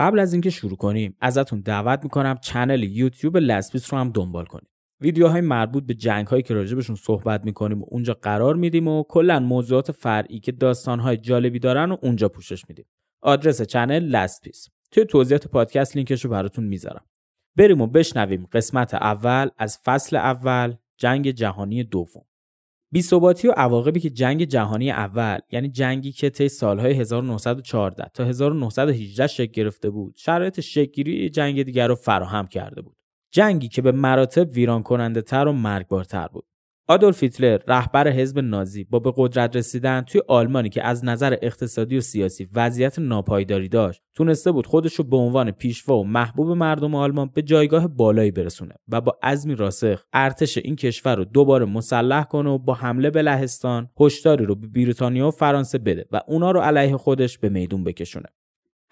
قبل از اینکه شروع کنیم ازتون دعوت می‌کنم channel یوتیوب لسپیس رو هم دنبال کنین ویدیوهای مربوط به جنگ هایی که راجبشون صحبت می‌کنیم و اونجا قرار میدیم و کلا موضوعات فرعی که داستانهای جالبی دارن و اونجا پوشش میدیم. آدرس channel لسپیس توی توضیحات پادکست لینکش رو براتون می‌ذارم. بریم و بشنویم قسمت اول از فصل اول جنگ جهانی دوم. بی‌ثباتی و عواقبی که جنگ جهانی اول یعنی جنگی که طی سالهای 1914 تا 1918 شکل گرفته بود شرایط شکلگیری جنگ دیگر رو فراهم کرده بود. جنگی که به مراتب ویران کننده تر و مرگبارتر بود. آدولف هیتلر رهبر حزب نازی با به قدرت رسیدن توی آلمانی که از نظر اقتصادی و سیاسی وضعیت ناپایداری داشت تونسته بود خودش رو به عنوان پیشوا و محبوب مردم آلمان به جایگاه بالایی برسونه و با عزمی راسخ ارتش این کشور رو دوباره مسلح کنه و با حمله به لهستان هشداری رو به بریتانیا و فرانسه بده و اونا رو علیه خودش به میدون بکشونه.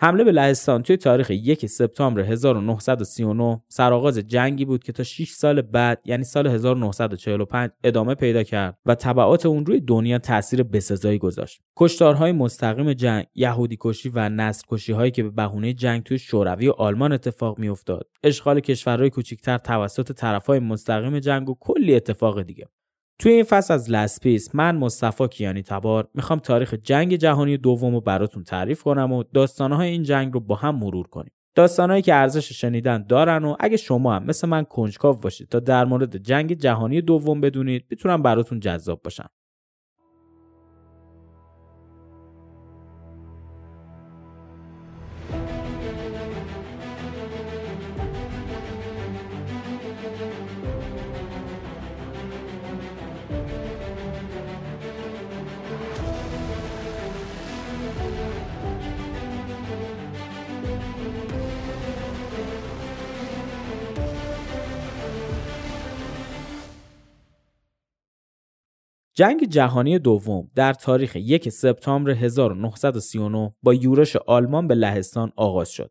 حمله به لهستان توی تاریخ یک سپتامبر 1939 سرآغاز جنگی بود که تا 6 سال بعد یعنی سال 1945 ادامه پیدا کرد و تبعات اون روی دنیا تاثیر بسزایی گذاشت. کشتارهای مستقیم جنگ، یهودی کشی و نسل کشی هایی که به بهونه جنگ توی شوروی و آلمان اتفاق میافتاد، اشغال کشورهای کوچکتر توسط طرفهای مستقیم جنگ و کلی اتفاق دیگه. توی این فصل از لسپیس من مصطفی کیانی تبار می‌خوام تاریخ جنگ جهانی دوم رو براتون تعریف کنم و داستانهای این جنگ رو با هم مرور کنیم. داستانهایی که ارزش شنیدن دارن و اگه شما هم مثل من کنجکاو باشید تا در مورد جنگ جهانی دوم بدونید می‌تونم براتون جذاب باشم. جنگ جهانی دوم در تاریخ یک سپتامبر 1939 با یورش آلمان به لهستان آغاز شد.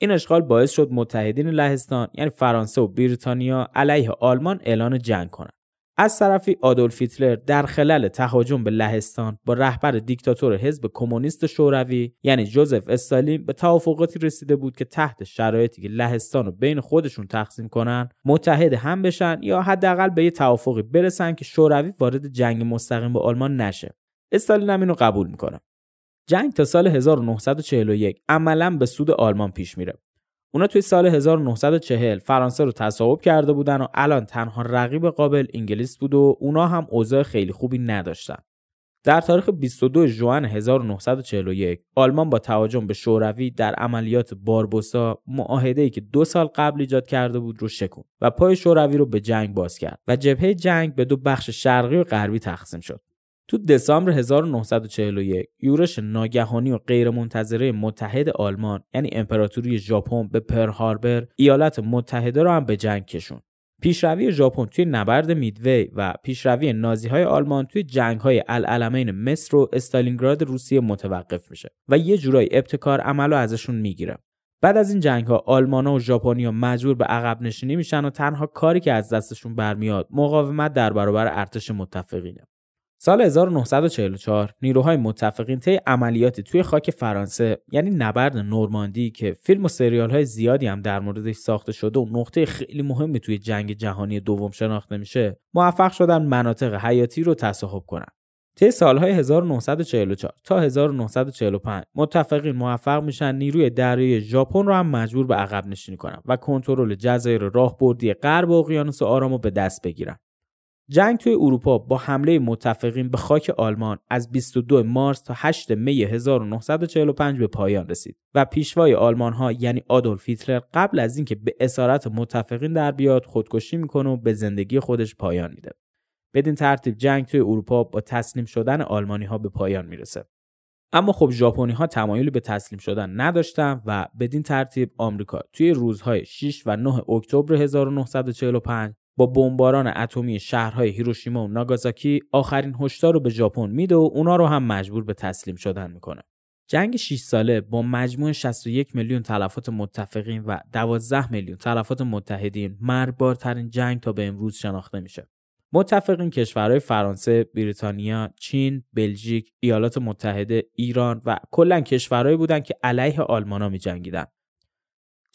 این اشغال باعث شد متحدین لهستان یعنی فرانسه و بریتانیا علیه آلمان اعلان جنگ کنند. از طرفی آدولف هیتلر در خلال تهاجم به لهستان با رهبر دیکتاتور حزب کمونیست شوروی یعنی جوزف استالین به توافقاتی رسیده بود که تحت شرایطی که لهستان رو بین خودشون تقسیم کنن متحد هم بشن یا حداقل به یه توافقی برسن که شوروی وارد جنگ مستقیم با آلمان نشه. استالین هم اینو قبول می‌کنه. جنگ تا سال 1941 عملا به سود آلمان پیش میره. اونا توی سال 1940 فرانسه رو تصاحب کرده بودن و الان تنها رقیب قابل انگلیس بود و اونا هم اوضاع خیلی خوبی نداشتن. در تاریخ 22 ژوئن 1941 آلمان با تهاجم به شوروی در عملیات باربوسا ای که دو سال قبل ایجاد کرده بود رو شکن و پای شوروی رو به جنگ باز کرد و جبهه جنگ به دو بخش شرقی و غربی تقسیم شد. تو دسامبر 1941 یورش ناگهانی و غیرمنتظره متحد آلمان یعنی امپراتوری ژاپن به پر هاربر ایالات متحده را هم به جنگ کشون. پیشروی ژاپن توی نبرد میدوی و پیشروی نازی های آلمان توی جنگ های العلمین مصر و استالینگراد روسیه متوقف میشه و یه جورایی ابتکار عمل رو ازشون می‌گیره. بعد از این جنگ ها آلمان و ژاپنیا مجبور به عقب نشینی میشن و تنها کاری که از دستشون برمیاد مقاومت در برابر ارتش متفقینه. سال 1944 نیروهای متفقین طی عملیاتی توی خاک فرانسه یعنی نبرد نورماندی که فیلم و سریال های زیادی هم در موردش ساخته شده و نقطه خیلی مهمی توی جنگ جهانی دوم شناخته میشه موفق شدن مناطق حیاتی رو تصاحب کنن. طی سالهای 1944 تا 1945 متفقین موفق میشن نیروی دریایی ژاپن رو هم مجبور به عقب نشینی کنن و کنترل جزایر راهبردی غرب اقیانوس آرام رو به دست بگیرن. جنگ توی اروپا با حمله متفقین به خاک آلمان از 22 مارس تا 8 می 1945 به پایان رسید و پیشوای آلمان ها یعنی آدولف هیتلر قبل از اینکه به اسارت متفقین در بیاد خودکشی می‌کنه و به زندگی خودش پایان میده. بدین ترتیب جنگ توی اروپا با تسلیم شدن آلمانی ها به پایان می‌رسه. اما خب ژاپنی ها تمایلی به تسلیم شدن نداشتن و بدین ترتیب آمریکا توی روزهای 6 و 9 اکتبر 1945 با بمباران اتمی شهرهای هیروشیما و ناگازاکی آخرین هشدار رو به ژاپن میده و اونا رو هم مجبور به تسلیم شدن می‌کنه. جنگ 6 ساله با مجموع 61 میلیون تلفات متفقین و 12 میلیون تلفات متحدین مرگبارترین جنگ تا به امروز شناخته میشه. متفقین کشورهای فرانسه، بریتانیا، چین، بلژیک، ایالات متحده، ایران و کلا کشورهایی بودند که علیه آلمانا می جنگیدن.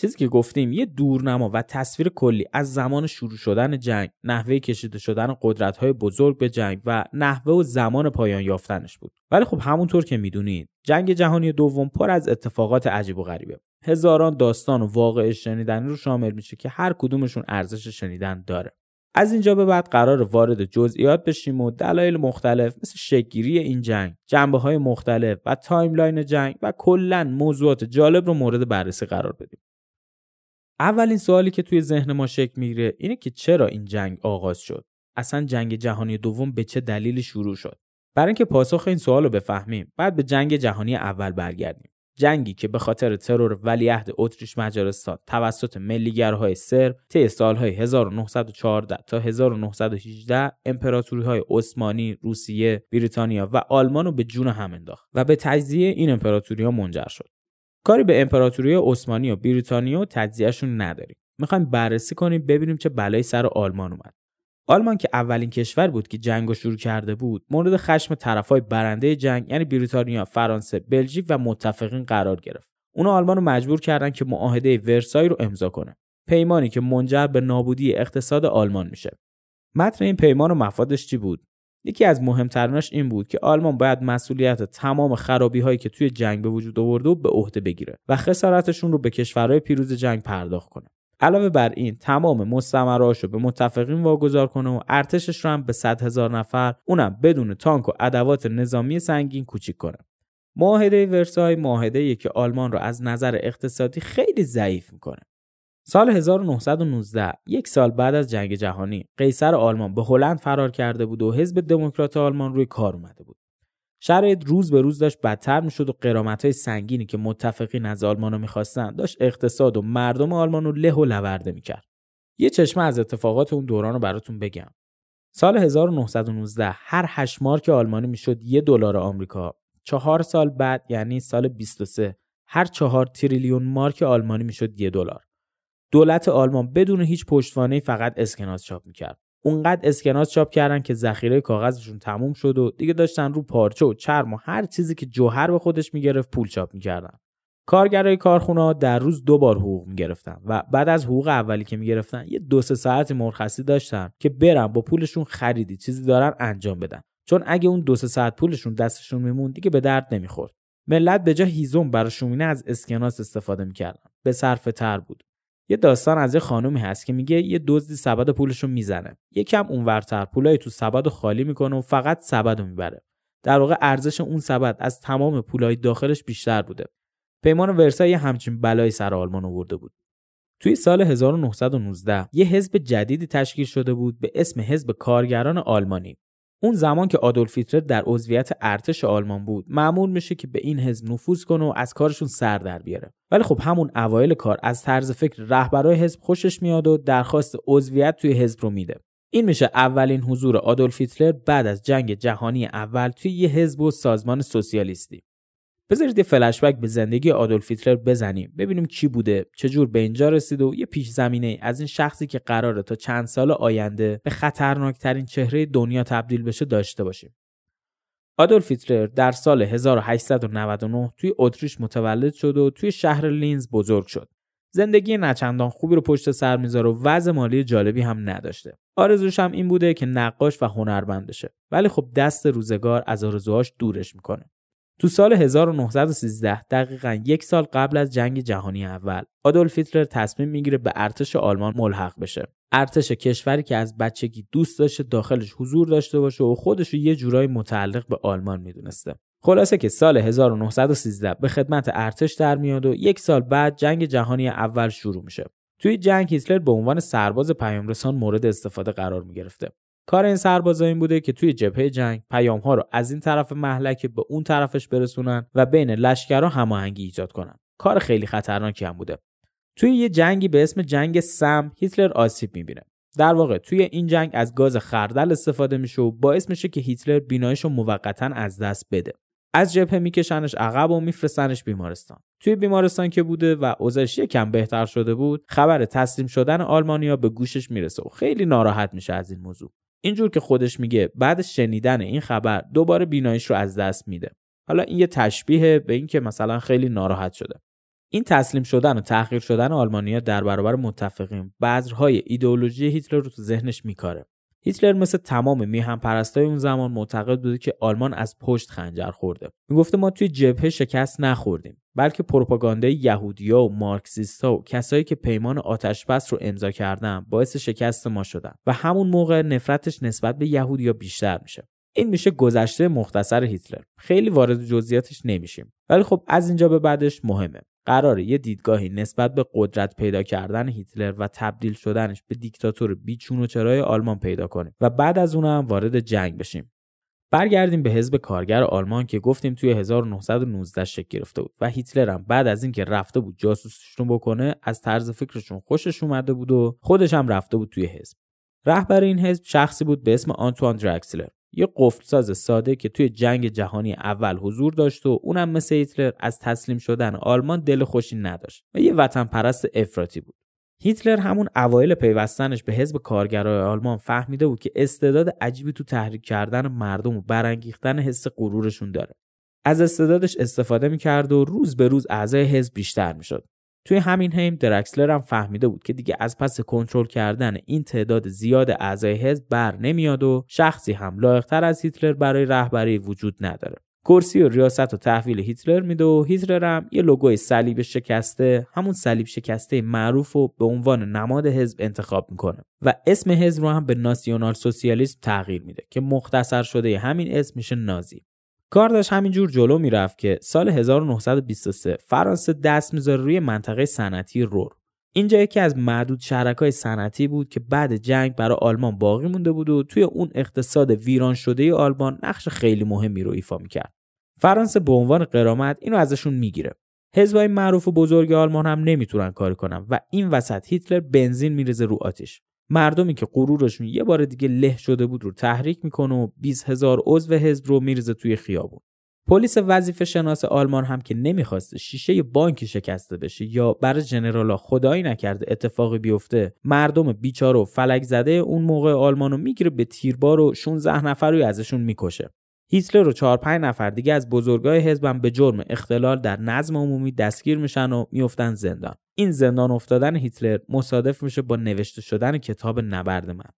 چیزی که گفتیم یه دورنما و تصویر کلی از زمان شروع شدن جنگ، نحوه کشیده شدن قدرت‌های بزرگ به جنگ و نحوه و زمان پایان یافتنش بود. ولی خب همونطور که می‌دونید، جنگ جهانی دوم پر از اتفاقات عجیب و غریبه. هزاران داستان و واقعه شنیدنی رو شامل میشه که هر کدومشون ارزش شنیدن داره. از اینجا به بعد قراره وارد جزئیات بشیم و دلایل مختلف شکل‌گیری این جنگ، جنبه های مختلف و timeline جنگ و کلا موضوعات جالب رو مورد بررسی قرار بدیم. اولین سوالی که توی ذهن ما شکل می‌گیره اینه که چرا این جنگ آغاز شد؟ اصلا جنگ جهانی دوم به چه دلیلی شروع شد؟ برای اینکه پاسخ این سوال رو بفهمیم، باید به جنگ جهانی اول برگردیم. جنگی که به خاطر ترور ولیعهد اتریش مجارستان توسط ملی‌گراهای صرب طی سالهای 1914 تا 1918 امپراتوری های عثمانی، روسیه، بریتانیا و آلمان رو به جون هم انداخت و به تجزیه این امپراتوری ها منجر شد. کاری به امپراتوری عثمانی و بریتانیا و تجزیهشون نداریم. می‌خوایم بررسی کنیم ببینیم چه بلایی سر آلمان اومد. آلمان که اولین کشور بود که جنگ رو شروع کرده بود مورد خشم طرفای برنده جنگ یعنی بریتانیا فرانسه بلژیک و متفقین قرار گرفت اونا آلمان رو مجبور کردن که معاهده ورسای رو امضا کنه پیمانی که منجر به نابودی اقتصاد آلمان میشه متن این پیمان و مفادش چی بود یکی از مهمتریناش این بود که آلمان باید مسئولیت تمام خرابی هایی که توی جنگ به وجود آورده و به عهده بگیره و خسارتشون رو به کشورهای پیروز جنگ پرداخت کنه. علاوه بر این تمام مستمرهاش رو به متفقین واگذار کنه و ارتشش رو هم به 100 هزار نفر اونم بدون تانک و ادوات نظامی سنگین کوچیک کنه. معاهده ورسای معاهده که آلمان رو از نظر اقتصادی خیلی ضعیف می‌کنه. سال 1919 یک سال بعد از جنگ جهانی قیصر آلمان به هلند فرار کرده بود و حزب دموکرات آلمان روی کار اومده بود. شرایط روز به روز داشت بدتر می‌شد و قرامت سنگینی که متفقین از آلمان رو می‌خواستن داشت اقتصاد و مردم آلمان رو له و لورده می‌کرد. یه چشمه از اتفاقات اون دوران رو براتون بگم. سال 1919 هر هشت مارک آلمانی می‌شد یه دلار آمریکا. چهار سال بعد یعنی سال 23 هر چهار تریلیون مارک آلمانی می‌شد یه دلار. دولت آلمان بدون هیچ پشتوانه فقط اسکناس چاپ می‌کرد. اونقدر اسکناس چاپ کردن که ذخیره کاغذشون تموم شد و دیگه داشتن رو پارچه و چرم و هر چیزی که جوهر به خودش می‌گرفت پول چاپ می‌کردن. کارگرای کارخونه در روز دو بار حقوق می‌گرفتن و بعد از حقوق اولی که می‌گرفتن یه دو سه ساعت مرخصی داشتن که برن با پولشون خریدی چیزی دارن انجام بدن. چون اگه اون دو سه ساعت پولشون دستشون میموند دیگه به درد نمی‌خورد. ملت به جا هیزم برای شومینه از اسکناس استفاده می‌کردن. به صرف تر بود. یه داستان از یه خانومی هست که میگه یه دزدی سبد پولشو می‌زنه. یکم اونورتر پولای تو سبد خالی می‌کنه و فقط سبد رو می‌بره. در واقع ارزش اون سبد از تمام پولای داخلش بیشتر بوده. پیمان ورسای همچین بلایی سر آلمان آورده بود. توی سال 1919 یه حزب جدیدی تشکیل شده بود به اسم حزب کارگران آلمانی. اون زمان که آدولف هیتلر در عضویت ارتش آلمان بود معمول میشه که به این حزب نفوذ کنه و از کارشون سر در بیاره. ولی خب همون اوایل کار از طرز فکر رهبرای حزب خوشش میاد و درخواست عضویت توی حزب رو میده. این میشه اولین حضور آدولف هیتلر بعد از جنگ جهانی اول توی یه حزب و سازمان سوسیالیستی. بذارید یه فلشبک به زندگی آدولف هیتلر بزنیم ببینیم چی بوده چجور به اینجا رسید و یه پیش زمینه از این شخصی که قراره تا چند سال آینده به خطرناکترین چهره دنیا تبدیل بشه داشته باشیم. آدولف هیتلر در سال 1899 توی اتریش متولد شد و توی شهر لینز بزرگ شد. زندگی نچندان خوبی رو پشت سر می‌ذاره و وضع مالی جالبی هم نداشته. آرزوش هم این بوده که نقاش و هنرمند بشه. ولی خب دست روزگار از آرزوهاش دورش می‌کنه. تو سال 1913 دقیقا یک سال قبل از جنگ جهانی اول آدولف هیتلر تصمیم می‌گیره به ارتش آلمان ملحق بشه. ارتش کشوری که از بچگی دوست داشته داخلش حضور داشته باشه و خودش رو یه جورایی متعلق به آلمان می‌دونسته. خلاصه که سال 1913 به خدمت ارتش در میاد و یک سال بعد جنگ جهانی اول شروع میشه. توی جنگ هیتلر به عنوان سرباز پیامرسان مورد استفاده قرار می کار این سربازا این بوده که توی جبهه جنگ پیام ها رو از این طرف محلکه به اون طرفش برسونن و بین لشکرها هماهنگی ایجاد کنن. کار خیلی خطرناکی هم بوده. توی یه جنگی به اسم جنگ سم هیتلر آسیب می‌بینه. در واقع توی این جنگ از گاز خردل استفاده میشه و باعث میشه که هیتلر بینایش رو موقتا از دست بده. از جبهه میکشنش عقب و میفرستنش بیمارستان. توی بیمارستان که بوده و اوضاعش یکم بهتر شده بود خبر تسلیم شدن آلمانیا به گوشش می‌رسه و خیلی ناراحت میشه از این موضوع. اینجور که خودش میگه بعد شنیدن این خبر دوباره بیناییش رو از دست میده. حالا این یه تشبیه به اینکه مثلا خیلی ناراحت شده. این تسلیم شدن و تحقیر شدن آلمانیا در برابر متفقین بذرهای ایدئولوژی هیتلر رو تو ذهنش میکاره. هیتلر مثل تمام میهم پرستای اون زمان معتقد بوده که آلمان از پشت خنجر خورده. می‌گفته ما توی جبهه شکست نخوردیم بلکه پروپاگاندای یهودیا و مارکسیستا و کسایی که پیمان آتش بس رو امضا کردن باعث شکست ما شدن و همون موقع نفرتش نسبت به یهودیا بیشتر میشه. این میشه گذشته مختصر هیتلر. خیلی وارد جزئیاتش نمیشیم. ولی خب از اینجا به بعدش مهمه. قراره یه دیدگاهی نسبت به قدرت پیدا کردن هیتلر و تبدیل شدنش به دیکتاتور بیچون و چرای آلمان پیدا کنیم و بعد از اونم وارد جنگ بشیم. برگردیم به حزب کارگر آلمان که گفتیم توی 1919 شکل گرفته بود و هیتلر هم بعد از اینکه رفته بود جاسوسیشون بکنه از طرز فکرشون خوشش اومده بود و خودش هم رفته بود توی حزب. رهبر این حزب شخصی بود به اسم آنتوان درکسلر یه قفلساز ساده که توی جنگ جهانی اول حضور داشت و اونم مثل هیتلر از تسلیم شدن آلمان دل خوشی نداشت و یه وطن پرست افراطی بود. هیتلر همون اوایل پیوستنش به حزب کارگرای آلمان فهمیده بود که استعداد عجیبی تو تحریک کردن مردم و برانگیختن حس غرورشون داره. از استعدادش استفاده می‌کرد و روز به روز اعضای حزب بیشتر می‌شد. توی همین حین درکسلر هم فهمیده بود که دیگه از پس کنترل کردن این تعداد زیاد اعضای حزب بر نمیاد و شخصی هم لایقتر از هیتلر برای رهبری وجود نداره. کرسی و ریاست و تحویل هیتلر میده و هیتلر هم یه لوگوی صلیب شکسته همون صلیب شکسته معروف رو به عنوان نماد حزب انتخاب می‌کنه و اسم حزب رو هم به ناسیونال سوسیالیسم تغییر میده که مختصر شده همین اسم میشه نازی. کار داشت همینجور جلو می‌رفت که سال 1923 فرانسه دست می‌ذاره روی منطقه صنعتی رور. اینجا یکی از معدود شهرکای صنعتی بود که بعد جنگ برای آلمان باقی مونده بود و توی اون اقتصاد ویران شده آلمان نقش خیلی مهمی رو ایفا می‌کرد. فرانسه به عنوان قرامت اینو ازشون می‌گیره. حزبای معروف و بزرگ آلمان هم نمی‌تونن کاری کنن و این وسط هیتلر بنزین میریزه رو آتش. مردمی که غرورشون یه بار دیگه له شده بود رو تحریک می‌کنه و 20 هزار عضو حزب رو میریزه توی خیابون. پلیس وظیفه شناس آلمان هم که نمی‌خواسته شیشه بانکی شکسته بشه یا برای جنرالا خدایی نکرده اتفاقی بیفته مردم بیچاره و فلک زده اون موقع آلمانو می‌گیره به تیربار و 16 نفر رو ازشون می‌کشه. هیتلر و 4 5 نفر دیگه از بزرگای حزبم به جرم اختلال در نظم عمومی دستگیر میشن و میافتن زندان. این زندان افتادن هیتلر مصادف میشه با نوشته شدن کتاب نبرد من.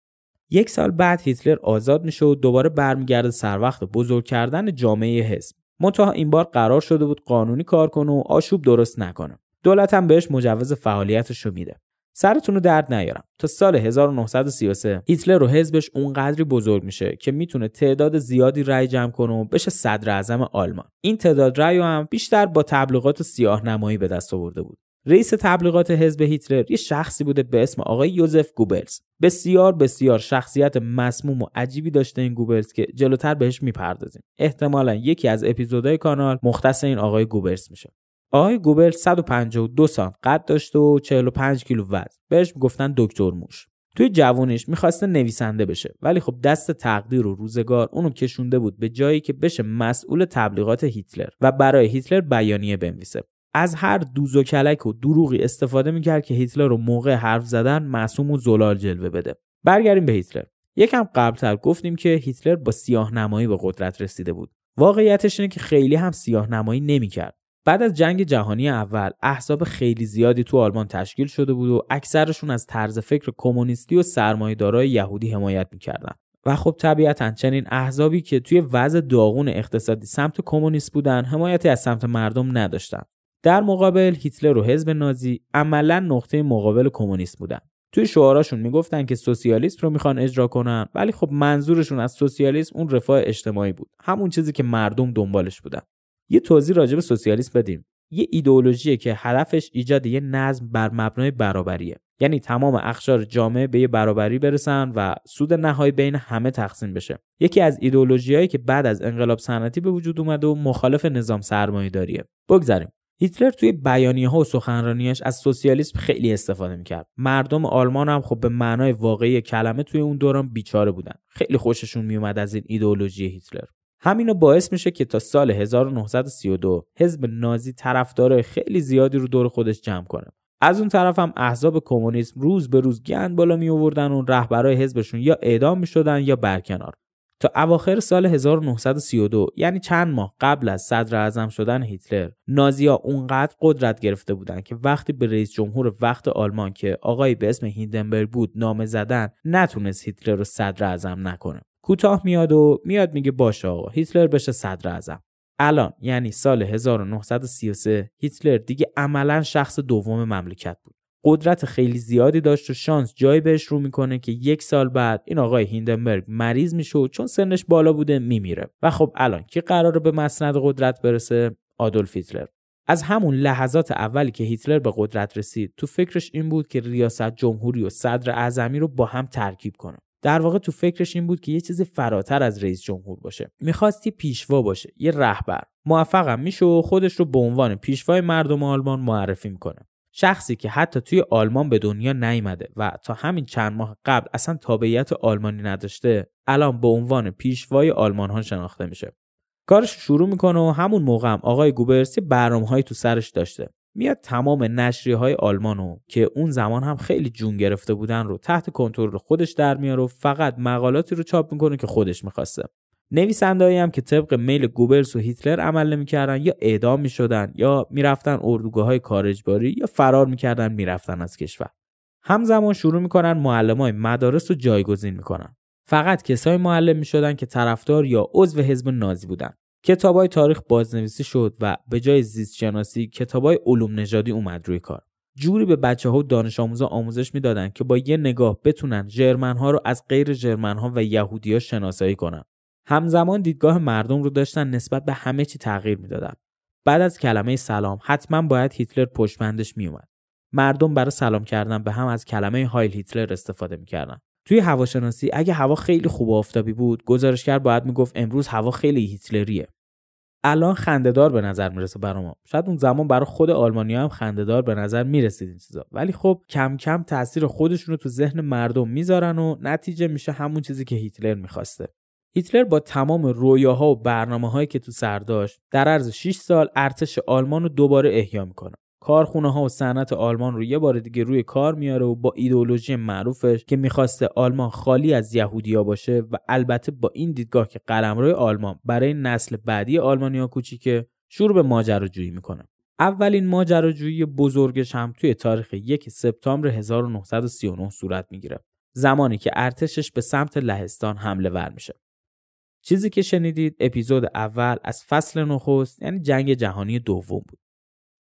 یک سال بعد هیتلر آزاد میشه و دوباره برمیگرده سر وقت بزرگ کردن جامعه حزب. منتها این بار قرار شده بود قانونی کار کنه و آشوب درست نکنه. دولت هم بهش مجوز فعالیتش رو میده. سرتون رو درد نیارم. تا سال 1933 هیتلر و حزبش اونقدری بزرگ میشه که می‌تونه تعداد زیادی رأی جمع کنه و بشه صدر اعظم آلمان. این تعداد رأی هم بیشتر با تبلیغات سیاه نمایی به دست آورده بود. رئیس تبلیغات حزب هیتلر یه شخصی بوده به اسم آقای یوزف گوبلز. بسیار بسیار شخصیت مسموم و عجیبی داشته این گوبلز که جلوتر بهش می‌پردازیم. احتمالا یکی از اپیزودهای کانال مختص این آقای گوبلز میشه. آقای گوبل 152 سانت قد داشته و 45 کیلو وزن. بهش می‌گفتن دکتر موش. توی جوانش می‌خواسته نویسنده بشه. ولی خب دست تقدیر و روزگار اونو کشونده بود به جایی که بشه مسئول تبلیغات هیتلر و برای هیتلر بیانیه بنویسه. از هر دوز و کلک و دروغی استفاده می‌کرد که هیتلر رو موقع حرف زدن معصوم و زلال جلوه بده. برگردیم به هیتلر. یکم قبلتر گفتیم که هیتلر با سیاه نمایی به قدرت رسیده بود. واقعیتش اینه که خیلی هم سیاه نمایی نمی‌کرد. بعد از جنگ جهانی اول احزاب خیلی زیادی تو آلمان تشکیل شده بود و اکثرشون از طرز فکر کمونیستی و سرمایه‌دارای یهودی حمایت می‌کردن. و خب طبیعتا چنین احزابی که توی وضع داغون اقتصادی سمت کمونیست بودن حمایتی از سمت مردم نداشتن. در مقابل هیتلر و حزب نازی عملا نقطه مقابل کمونیست بودن. توی شعاراشون می‌گفتن که سوسیالیسم رو می‌خوان اجرا کنن ولی خب منظورشون از سوسیالیسم اون رفاه اجتماعی بود. همون چیزی که مردم دنبالش بودن. یه توضیح راجع به سوسیالیسم بدیم. یه ایدئولوژیه که هدفش ایجاد یه نظم بر مبنای برابریه. یعنی تمام اخشار جامعه به یه برابری برسن و سود نهایی بین همه تقسیم بشه. یکی از ایدئولوژیایی که بعد از انقلاب صنعتی به وجود اومده و مخالف نظام سرمایه‌داریه. بگذریم. هیتلر توی بیانیه ها و سخنرانیاش از سوسیالیسم خیلی استفاده می‌کرد. مردم آلمان هم خب به معنای واقعی کلمه توی اون دوران بیچاره بودن. خیلی خوششون میومد از این ایدئولوژی هیتلر. همینو باعث میشه که تا سال 1932 حزب نازی طرفدار خیلی زیادی رو دور خودش جمع کنه. از اون طرف هم احزاب کمونیسم روز به روز گند بالا می آوردن و رهبرای حزبشون یا اعدام می شدن یا برکنار. تا اواخر سال 1932 یعنی چند ماه قبل از صدر اعظم شدن هیتلر نازیا اونقدر قدرت گرفته بودن که وقتی به رئیس جمهور وقت آلمان که آقایی به اسم هیندنبرگ بود نامه زدن نتونست هیتلر رو صدر اعظم نکنه. کوتاه میاد و میاد میگه باشه آقا هیتلر بشه صدر اعظم. الان یعنی سال 1933 هیتلر دیگه عملا شخص دوم مملکت بود. قدرت خیلی زیادی داشت و شانس جایی بهش رو می‌کنه که یک سال بعد این آقای هیندنبرگ مریض میشه و چون سنش بالا بوده میمیره. و خب الان کی قراره به مسند قدرت برسه؟ آدولف هیتلر. از همون لحظات اولی که هیتلر به قدرت رسید تو فکرش این بود که ریاست جمهوری و صدر اعظمی رو با هم ترکیب کنه. در واقع تو فکرش این بود که یه چیزی فراتر از رئیس جمهور باشه. می‌خواست یه پیشوا باشه یه رهبر. موفقم میشه و خودش رو به عنوان پیشوای مردم آلمان معرفی می‌کنه. شخصی که حتی توی آلمان به دنیا نیامده و تا همین چند ماه قبل اصلا تابعیت آلمانی نداشته الان به عنوان پیشوای آلمان ها شناخته میشه. کارش شروع می‌کنه و همون موقع هم آقای گوبرسی برنامه تو سرش داشته. میاد تمام نشریه های آلمانو که اون زمان هم خیلی جون گرفته بودن رو تحت کنترل خودش در میاره و فقط مقالاتی رو چاپ می‌کنه که خودش می‌خواسته. نویسندهایی هم که طبق میل گوبلز و هیتلر عمل نمی‌کردن یا اعدام می‌شدن یا می‌رفتن اردوگاه های کارجباری یا فرار می‌کردن می‌رفتن از کشور. همزمان شروع می‌کنن معلم های مدارس رو جایگزین می‌کنن. فقط کسای معلم می‌شدن که طرفدار یا عضو حزب نازی بودن. های تاریخ بازنویسی شد و به جای زیست شناسی های علوم نژادی اومد روی کار. جوری به بچه ها و دانش آموزا آموزش می‌دادن که با یه نگاه بتونن جرمن ها رو از غیر جرمن ها و یهودی ها شناسایی کنن. همزمان دیدگاه مردم رو داشتن نسبت به همه چی تغییر می‌دادن. بعد از کلمه سلام حتما باید هیتلر پشتبندش میومد مردم برای سلام کردن به هم از کلمه هایل هیتلر استفاده می‌کردن. توی هواشناسی اگه هوا خیلی خوب و آفتابی بود گزارشگر باید می‌گفت امروز هوا خیلی هیتلریه. الان خندهدار به نظر می‌رسه برای ما. شاید اون زمان برای خود آلمانیا هم خندهدار به نظر می‌رسید این چیزا. ولی خب کم کم تاثیر خودشون رو تو ذهن مردم می‌ذارن و نتیجه میشه همون چیزی که هیتلر می‌خواسته. هیتلر با تمام رویاها و برنامه هایی که تو سر داشت در عرض 6 سال ارتش آلمان رو دوباره احیا می‌کنه. کارخونه ها و صنعت آلمان رو یه بار دیگه روی کار میاره و با ایدئولوژی معروفش که می‌خواسته آلمان خالی از یهودیا باشه و البته با این دیدگاه که قلمروی آلمان برای نسل بعدی آلمانیا کوچیکه شروع به ماجراجویی می‌کنه. اولین ماجراجویی بزرگش هم توی تاریخ یک سپتامبر 1939 صورت می‌گیره. زمانی که ارتشش به سمت لهستان حمله ور میشه. چیزی که شنیدید اپیزود اول از فصل نخست یعنی جنگ جهانی دوم بود.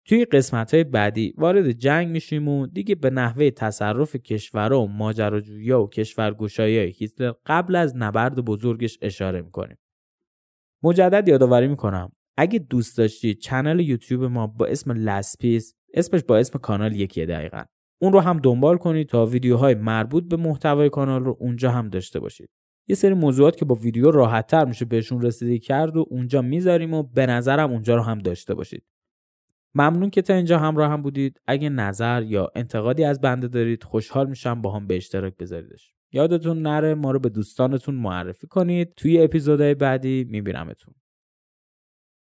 توی قسمت های بعدی وارد جنگ میشیم و دیگه به نحوه تصرف کشورها و ماجراجویی و کشورگشایی هیتلر قبل از نبرد بزرگش اشاره می‌کنیم. مجدد یادآوری می‌کنم اگه دوست داشتید channel یوتیوب ما با اسم لسپیس اسمش با اسم کانال یکی دقیقا. اون رو هم دنبال کنید تا ویدیوهای مربوط به محتوای کانال رو اونجا هم داشته باشید یه سری موضوعات که با ویدیو راحت تر میشه بهشون رسیدگی کرد و اونجا می‌ذاریم و به نظرم اونجا رو هم داشته باشید. ممنون که تا اینجا همراه هم بودید. اگه نظر یا انتقادی از بنده دارید خوشحال میشم با هم به اشتراک بذاریدش. یادتون نره ما رو به دوستانتون معرفی کنید. توی اپیزودهای بعدی میبینمتون.